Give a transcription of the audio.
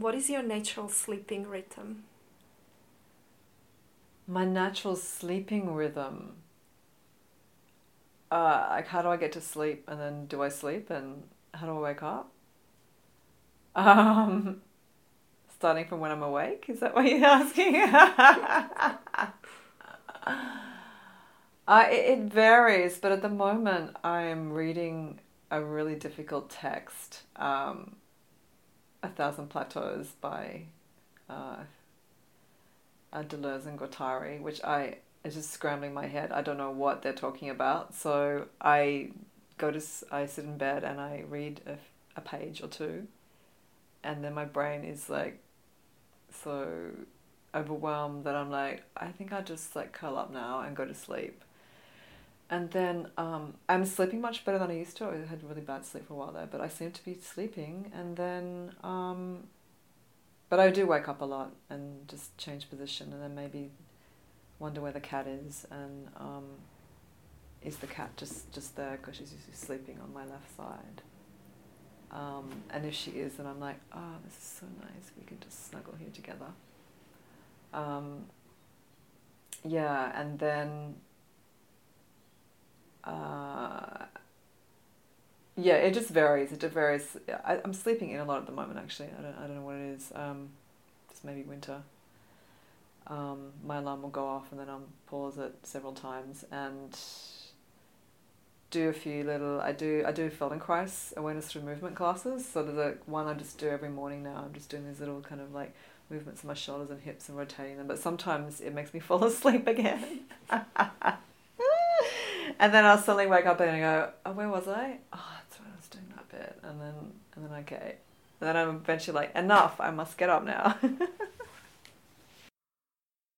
What is your natural sleeping rhythm? My natural sleeping rhythm. Uh, like how do I get to sleep and then do I sleep and how do I wake up? Um, starting from when I'm awake, is that what you're asking? uh, it, it varies, but at the moment I'm reading a really difficult text. Um, a Thousand Plateaus by uh, uh, Deleuze and Guattari, which I is just scrambling my head. I don't know what they're talking about, so I go to I sit in bed and I read a, a page or two, and then my brain is like so overwhelmed that I'm like I think I'll just like curl up now and go to sleep. And then um, I'm sleeping much better than I used to. I had really bad sleep for a while there, but I seem to be sleeping. And then, um, but I do wake up a lot and just change position, and then maybe wonder where the cat is, and um, is the cat just just there because she's usually sleeping on my left side. Um, and if she is, then I'm like, oh, this is so nice. We can just snuggle here together. Um, yeah, and then uh, yeah, it just varies. It varies. I, I'm sleeping in a lot at the moment. Actually, I don't. I don't know what it is. Um, just maybe winter. Um, my alarm will go off, and then I'll pause it several times and do a few little. I do. I do Feldenkrais awareness through movement classes. So there's a one I just do every morning now. I'm just doing these little kind of like movements of my shoulders and hips and rotating them. But sometimes it makes me fall asleep again. and then I'll suddenly wake up and I go, oh, where was I? Oh, that's when I was doing that bit. And then, and then, okay. And then I'm eventually like, enough, I must get up now.